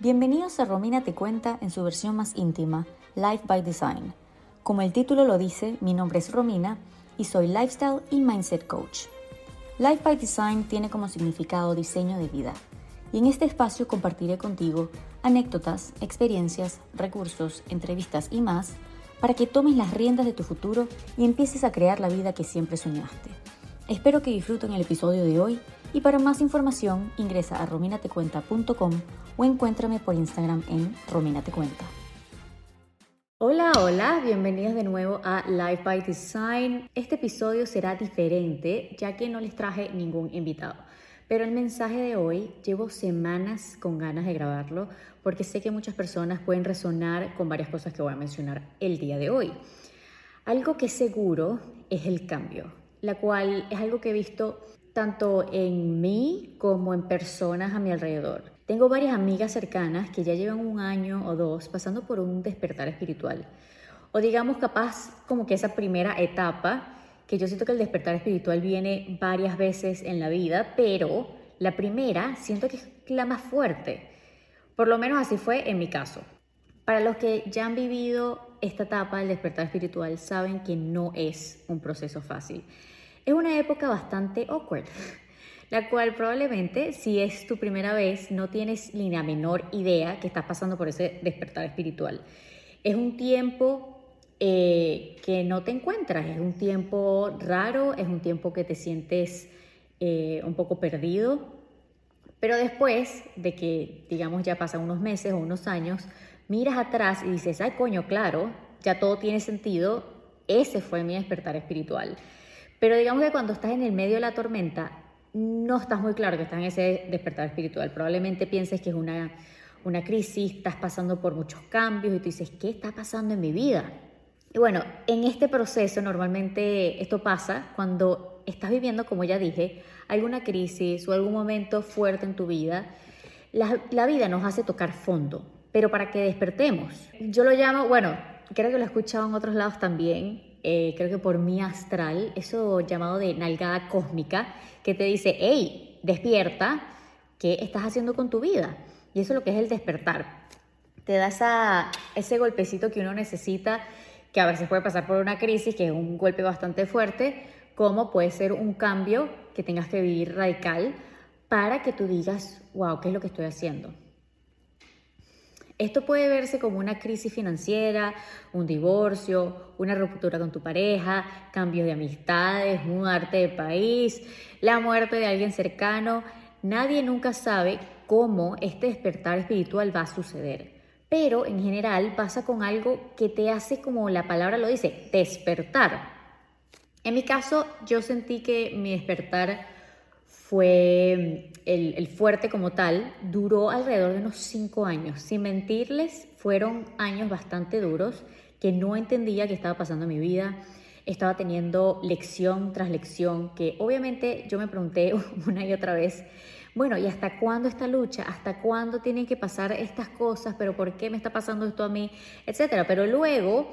Bienvenidos a Romina Te Cuenta en su versión más íntima, Life by Design. Como el título lo dice, mi nombre es Romina y soy Lifestyle y Mindset Coach. Life by Design tiene como significado diseño de vida y en este espacio compartiré contigo anécdotas, experiencias, recursos, entrevistas y más para que tomes las riendas de tu futuro y empieces a crear la vida que siempre soñaste. Espero que disfruten el episodio de hoy y para más información ingresa a rominatecuenta.com o encuéntrame por Instagram en rominatecuenta. Hola, hola, bienvenidos de nuevo a Life by Design. Este episodio será diferente ya que no les traje ningún invitado. Pero el mensaje de hoy llevo semanas con ganas de grabarlo porque sé que muchas personas pueden resonar con varias cosas que voy a mencionar el día de hoy. Algo que seguro es el cambio, la cual es algo que he visto tanto en mí como en personas a mi alrededor. Tengo varias amigas cercanas que ya llevan un año o dos pasando por un despertar espiritual. O digamos capaz como que esa primera etapa, que yo siento que el despertar espiritual viene varias veces en la vida, pero la primera siento que es la más fuerte. Por lo menos así fue en mi caso. Para los que ya han vivido esta etapa del despertar espiritual, saben que no es un proceso fácil. Es una época bastante awkward, la cual probablemente si es tu primera vez no tienes ni la menor idea que estás pasando por ese despertar espiritual. Es un tiempo eh, que no te encuentras, es un tiempo raro, es un tiempo que te sientes eh, un poco perdido, pero después de que, digamos, ya pasan unos meses o unos años, miras atrás y dices, ay coño, claro, ya todo tiene sentido, ese fue mi despertar espiritual. Pero digamos que cuando estás en el medio de la tormenta, no estás muy claro que estás en ese despertar espiritual. Probablemente pienses que es una, una crisis, estás pasando por muchos cambios y tú dices, ¿qué está pasando en mi vida? Y bueno, en este proceso normalmente esto pasa cuando estás viviendo, como ya dije, alguna crisis o algún momento fuerte en tu vida. La, la vida nos hace tocar fondo, pero para que despertemos. Yo lo llamo, bueno, creo que lo he escuchado en otros lados también, eh, creo que por mi astral, eso llamado de nalgada cósmica, que te dice, hey, despierta, ¿qué estás haciendo con tu vida? Y eso es lo que es el despertar. Te da esa, ese golpecito que uno necesita, que a veces puede pasar por una crisis, que es un golpe bastante fuerte, como puede ser un cambio que tengas que vivir radical para que tú digas, wow, ¿qué es lo que estoy haciendo? Esto puede verse como una crisis financiera, un divorcio, una ruptura con tu pareja, cambios de amistades, mudarte de país, la muerte de alguien cercano. Nadie nunca sabe cómo este despertar espiritual va a suceder. Pero en general pasa con algo que te hace, como la palabra lo dice, despertar. En mi caso, yo sentí que mi despertar fue el, fuerte como tal, duró alrededor de unos cinco años. Sin mentirles, fueron años bastante duros que no entendía qué estaba pasando en mi vida. Estaba teniendo lección tras lección que obviamente yo me pregunté una y otra vez, bueno, ¿y hasta cuándo esta lucha? ¿Hasta cuándo tienen que pasar estas cosas? ¿Pero por qué me está pasando esto a mí? Etcétera. Pero luego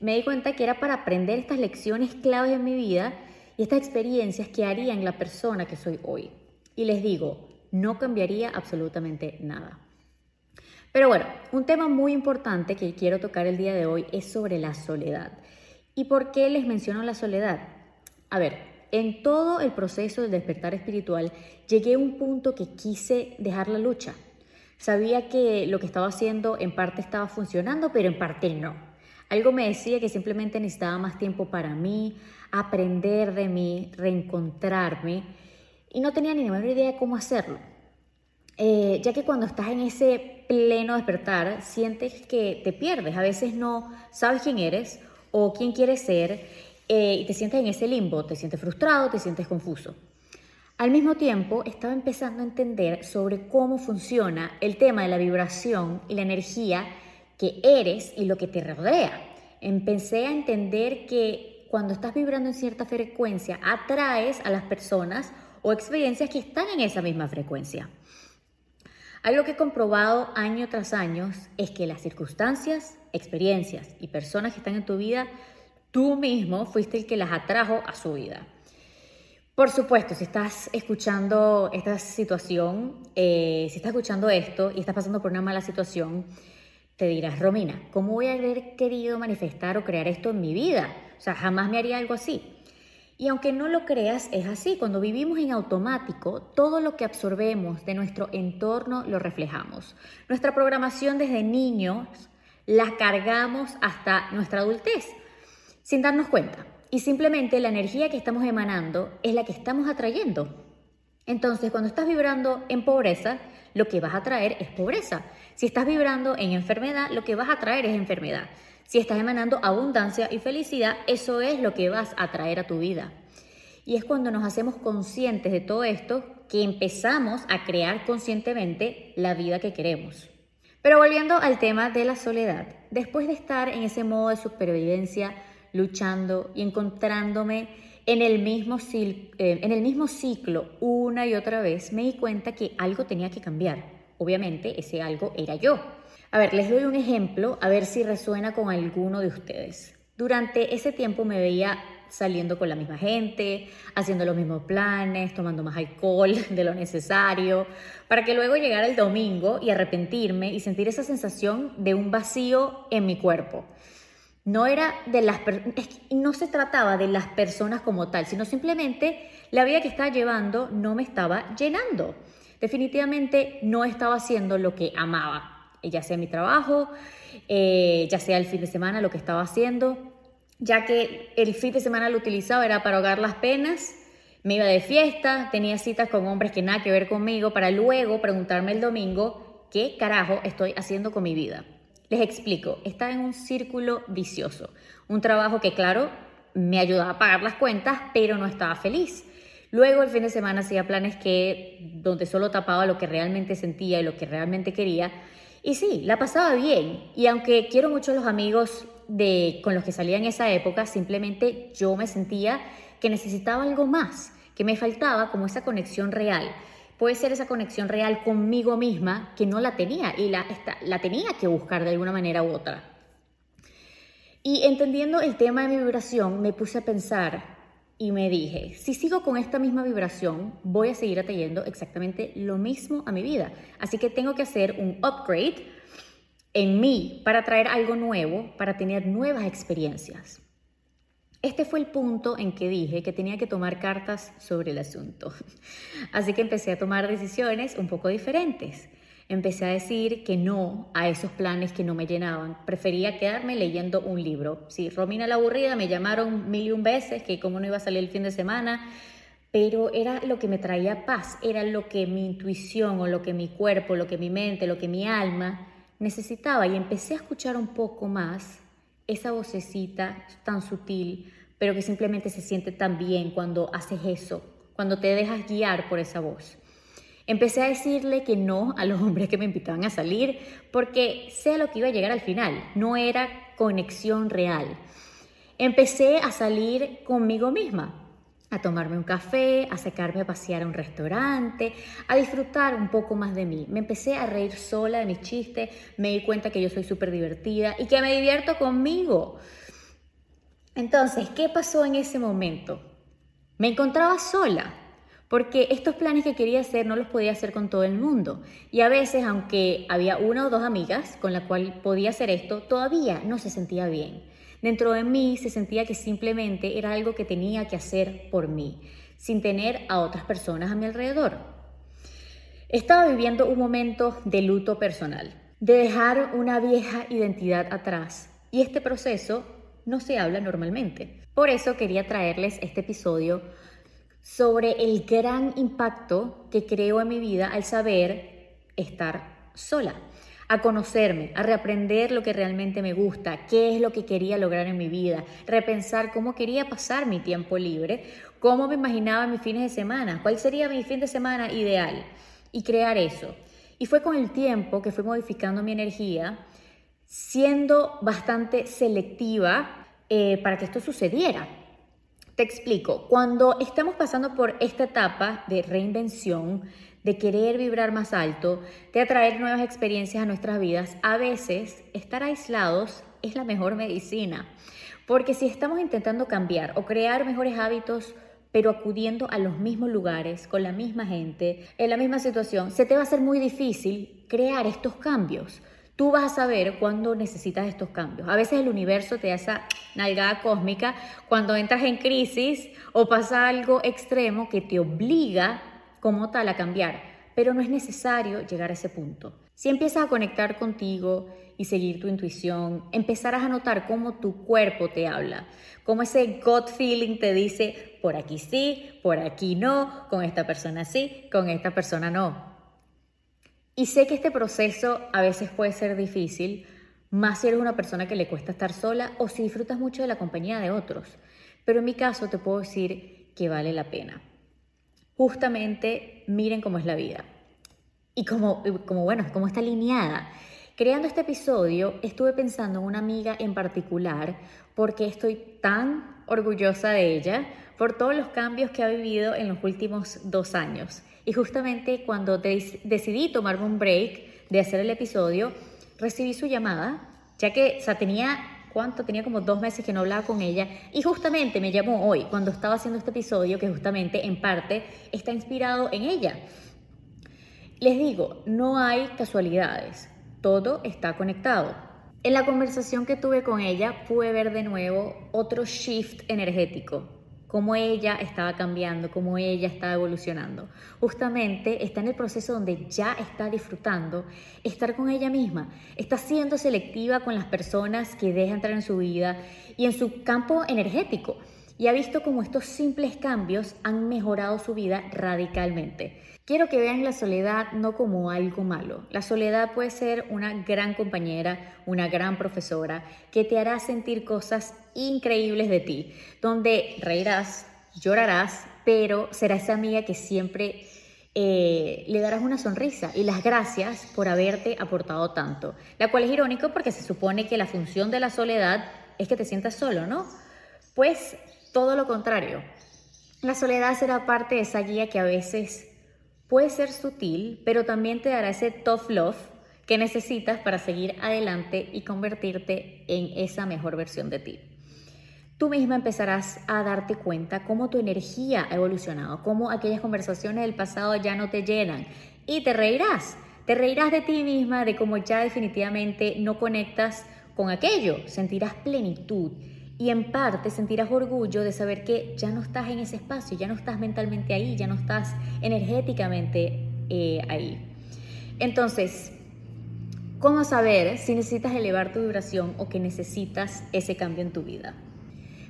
me di cuenta que era para aprender estas lecciones claves en mi vida y estas experiencias que harían la persona que soy hoy. Y les digo, no cambiaría absolutamente nada. Pero bueno, un tema muy importante que quiero tocar el día de hoy es sobre la soledad. ¿Y por qué les menciono la soledad? A ver, en todo el proceso del despertar espiritual llegué a un punto que quise dejar la lucha. Sabía que lo que estaba haciendo en parte estaba funcionando, pero en parte no. Algo me decía que simplemente necesitaba más tiempo para mí, aprender de mí, reencontrarme, y no tenía ni la menor idea de cómo hacerlo. Eh, ya que cuando estás en ese pleno despertar, sientes que te pierdes, a veces no sabes quién eres o quién quieres ser, eh, y te sientes en ese limbo, te sientes frustrado, te sientes confuso. Al mismo tiempo, estaba empezando a entender sobre cómo funciona el tema de la vibración y la energía que eres y lo que te rodea. Empecé a entender que cuando estás vibrando en cierta frecuencia, atraes a las personas o experiencias que están en esa misma frecuencia. Algo que he comprobado año tras año es que las circunstancias, experiencias y personas que están en tu vida, tú mismo fuiste el que las atrajo a su vida. Por supuesto, si estás escuchando esta situación, eh, si estás escuchando esto y estás pasando por una mala situación, te dirás, Romina, ¿cómo voy a haber querido manifestar o crear esto en mi vida? O sea, jamás me haría algo así. Y aunque no lo creas, es así. Cuando vivimos en automático, todo lo que absorbemos de nuestro entorno lo reflejamos. Nuestra programación desde niños la cargamos hasta nuestra adultez, sin darnos cuenta. Y simplemente la energía que estamos emanando es la que estamos atrayendo. Entonces, cuando estás vibrando en pobreza, lo que vas a traer es pobreza. Si estás vibrando en enfermedad, lo que vas a traer es enfermedad. Si estás emanando abundancia y felicidad, eso es lo que vas a traer a tu vida. Y es cuando nos hacemos conscientes de todo esto que empezamos a crear conscientemente la vida que queremos. Pero volviendo al tema de la soledad, después de estar en ese modo de supervivencia, luchando y encontrándome en el, mismo eh, en el mismo ciclo una y otra vez, me di cuenta que algo tenía que cambiar. Obviamente ese algo era yo. A ver, les doy un ejemplo, a ver si resuena con alguno de ustedes. Durante ese tiempo me veía saliendo con la misma gente, haciendo los mismos planes, tomando más alcohol de lo necesario, para que luego llegara el domingo y arrepentirme y sentir esa sensación de un vacío en mi cuerpo. No era de las no se trataba de las personas como tal, sino simplemente la vida que estaba llevando no me estaba llenando. Definitivamente no estaba haciendo lo que amaba, ya sea mi trabajo, eh, ya sea el fin de semana lo que estaba haciendo, ya que el fin de semana lo utilizaba era para ahogar las penas, me iba de fiesta, tenía citas con hombres que nada que ver conmigo, para luego preguntarme el domingo qué carajo estoy haciendo con mi vida. Les explico, estaba en un círculo vicioso, un trabajo que claro, me ayudaba a pagar las cuentas, pero no estaba feliz. Luego el fin de semana hacía planes que donde solo tapaba lo que realmente sentía y lo que realmente quería. Y sí, la pasaba bien. Y aunque quiero mucho a los amigos de, con los que salía en esa época, simplemente yo me sentía que necesitaba algo más, que me faltaba como esa conexión real puede ser esa conexión real conmigo misma que no la tenía y la, la tenía que buscar de alguna manera u otra. Y entendiendo el tema de mi vibración, me puse a pensar y me dije, si sigo con esta misma vibración, voy a seguir atrayendo exactamente lo mismo a mi vida. Así que tengo que hacer un upgrade en mí para traer algo nuevo, para tener nuevas experiencias. Este fue el punto en que dije que tenía que tomar cartas sobre el asunto. Así que empecé a tomar decisiones un poco diferentes. Empecé a decir que no a esos planes que no me llenaban. Prefería quedarme leyendo un libro. Sí, Romina la aburrida me llamaron mil y un veces que cómo no iba a salir el fin de semana, pero era lo que me traía paz, era lo que mi intuición o lo que mi cuerpo, lo que mi mente, lo que mi alma necesitaba y empecé a escuchar un poco más esa vocecita tan sutil, pero que simplemente se siente tan bien cuando haces eso, cuando te dejas guiar por esa voz. Empecé a decirle que no a los hombres que me invitaban a salir porque sé a lo que iba a llegar al final, no era conexión real. Empecé a salir conmigo misma, a tomarme un café, a sacarme a pasear a un restaurante, a disfrutar un poco más de mí. Me empecé a reír sola de mis chistes, me di cuenta que yo soy súper divertida y que me divierto conmigo. Entonces, ¿qué pasó en ese momento? Me encontraba sola, porque estos planes que quería hacer no los podía hacer con todo el mundo. Y a veces, aunque había una o dos amigas con la cual podía hacer esto, todavía no se sentía bien. Dentro de mí se sentía que simplemente era algo que tenía que hacer por mí, sin tener a otras personas a mi alrededor. Estaba viviendo un momento de luto personal, de dejar una vieja identidad atrás, y este proceso no se habla normalmente. Por eso quería traerles este episodio sobre el gran impacto que creo en mi vida al saber estar sola a conocerme, a reaprender lo que realmente me gusta, qué es lo que quería lograr en mi vida, repensar cómo quería pasar mi tiempo libre, cómo me imaginaba mis fines de semana, cuál sería mi fin de semana ideal y crear eso. Y fue con el tiempo que fui modificando mi energía, siendo bastante selectiva eh, para que esto sucediera. Te explico, cuando estamos pasando por esta etapa de reinvención, de querer vibrar más alto, de atraer nuevas experiencias a nuestras vidas, a veces estar aislados es la mejor medicina. Porque si estamos intentando cambiar o crear mejores hábitos pero acudiendo a los mismos lugares, con la misma gente, en la misma situación, se te va a hacer muy difícil crear estos cambios. Tú vas a saber cuándo necesitas estos cambios. A veces el universo te da esa nalgada cósmica cuando entras en crisis o pasa algo extremo que te obliga como tal a cambiar, pero no es necesario llegar a ese punto. Si empiezas a conectar contigo y seguir tu intuición, empezarás a notar cómo tu cuerpo te habla, cómo ese gut feeling te dice, por aquí sí, por aquí no, con esta persona sí, con esta persona no. Y sé que este proceso a veces puede ser difícil, más si eres una persona que le cuesta estar sola o si disfrutas mucho de la compañía de otros. Pero en mi caso te puedo decir que vale la pena. Justamente miren cómo es la vida y como, como bueno, cómo está alineada. Creando este episodio estuve pensando en una amiga en particular porque estoy tan orgullosa de ella por todos los cambios que ha vivido en los últimos dos años. Y justamente cuando decidí tomarme un break de hacer el episodio, recibí su llamada, ya que o tenía ¿cuánto? Tenía como dos meses que no hablaba con ella y justamente me llamó hoy cuando estaba haciendo este episodio que justamente en parte está inspirado en ella. Les digo, no hay casualidades, todo está conectado. En la conversación que tuve con ella pude ver de nuevo otro shift energético, cómo ella estaba cambiando, cómo ella estaba evolucionando. Justamente está en el proceso donde ya está disfrutando estar con ella misma, está siendo selectiva con las personas que deja entrar en su vida y en su campo energético. Y ha visto cómo estos simples cambios han mejorado su vida radicalmente. Quiero que vean la soledad no como algo malo. La soledad puede ser una gran compañera, una gran profesora, que te hará sentir cosas increíbles de ti, donde reirás, llorarás, pero será esa amiga que siempre eh, le darás una sonrisa y las gracias por haberte aportado tanto. La cual es irónico porque se supone que la función de la soledad es que te sientas solo, ¿no? Pues todo lo contrario. La soledad será parte de esa guía que a veces Puede ser sutil, pero también te dará ese tough love que necesitas para seguir adelante y convertirte en esa mejor versión de ti. Tú misma empezarás a darte cuenta cómo tu energía ha evolucionado, cómo aquellas conversaciones del pasado ya no te llenan y te reirás. Te reirás de ti misma, de cómo ya definitivamente no conectas con aquello, sentirás plenitud y en parte sentirás orgullo de saber que ya no estás en ese espacio, ya no estás mentalmente ahí, ya no estás energéticamente eh, ahí. Entonces, ¿cómo saber si necesitas elevar tu vibración o que necesitas ese cambio en tu vida?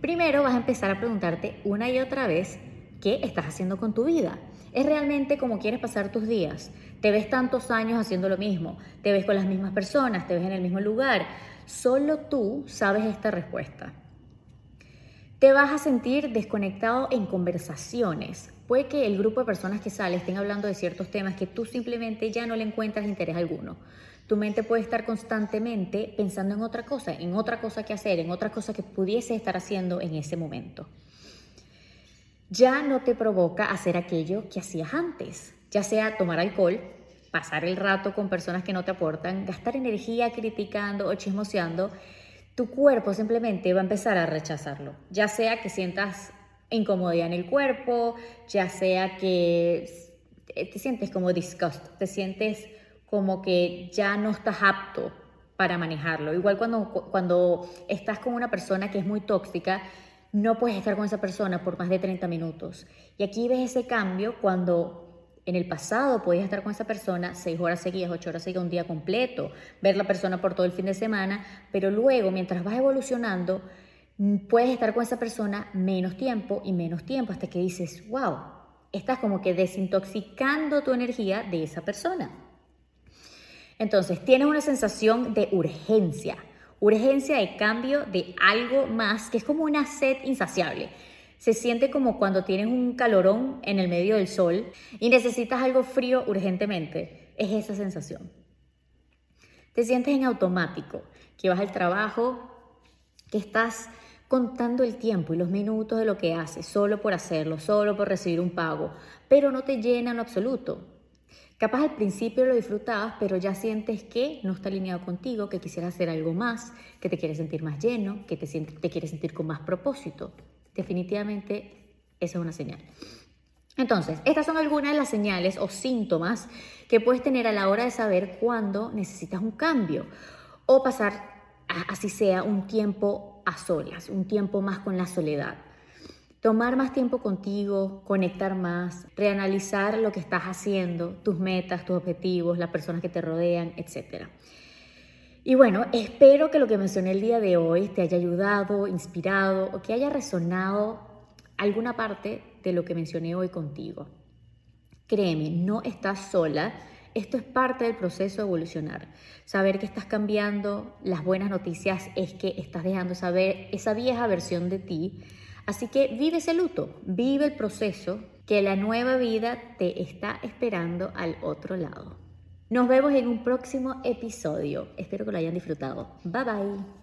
Primero vas a empezar a preguntarte una y otra vez qué estás haciendo con tu vida. ¿Es realmente como quieres pasar tus días? ¿Te ves tantos años haciendo lo mismo? ¿Te ves con las mismas personas? ¿Te ves en el mismo lugar? Solo tú sabes esta respuesta. Te vas a sentir desconectado en conversaciones. Puede que el grupo de personas que sale estén hablando de ciertos temas que tú simplemente ya no le encuentras interés alguno. Tu mente puede estar constantemente pensando en otra cosa, en otra cosa que hacer, en otra cosa que pudiese estar haciendo en ese momento. Ya no te provoca hacer aquello que hacías antes, ya sea tomar alcohol, pasar el rato con personas que no te aportan, gastar energía criticando o chismoseando tu cuerpo simplemente va a empezar a rechazarlo, ya sea que sientas incomodidad en el cuerpo, ya sea que te sientes como disgust, te sientes como que ya no estás apto para manejarlo. Igual cuando, cuando estás con una persona que es muy tóxica, no puedes estar con esa persona por más de 30 minutos. Y aquí ves ese cambio cuando en el pasado podías estar con esa persona seis horas seguidas, ocho horas seguidas, un día completo, ver la persona por todo el fin de semana, pero luego, mientras vas evolucionando, puedes estar con esa persona menos tiempo y menos tiempo hasta que dices, wow, estás como que desintoxicando tu energía de esa persona. Entonces, tienes una sensación de urgencia, urgencia de cambio de algo más, que es como una sed insaciable. Se siente como cuando tienes un calorón en el medio del sol y necesitas algo frío urgentemente. Es esa sensación. Te sientes en automático, que vas al trabajo, que estás contando el tiempo y los minutos de lo que haces, solo por hacerlo, solo por recibir un pago, pero no te llena en absoluto. Capaz al principio lo disfrutabas, pero ya sientes que no está alineado contigo, que quisieras hacer algo más, que te quieres sentir más lleno, que te, te quieres sentir con más propósito definitivamente Esa es una señal. Entonces, estas son algunas de las señales o síntomas que puedes tener a la hora de saber cuándo necesitas un cambio o pasar, así sea, un tiempo a solas, un tiempo más con la soledad. Tomar más tiempo contigo, conectar más, reanalizar lo que estás haciendo, tus metas, tus objetivos, las personas que te rodean, etc. Y bueno, espero que lo que mencioné el día de hoy te haya ayudado, inspirado o que haya resonado alguna parte de lo que mencioné hoy contigo. Créeme, no estás sola. Esto es parte del proceso de evolucionar. Saber que estás cambiando, las buenas noticias es que estás dejando saber esa vieja versión de ti Así que vive ese luto, vive el proceso, que la nueva vida te está esperando al otro lado. Nos vemos en un próximo episodio. Espero que lo hayan disfrutado. Bye bye.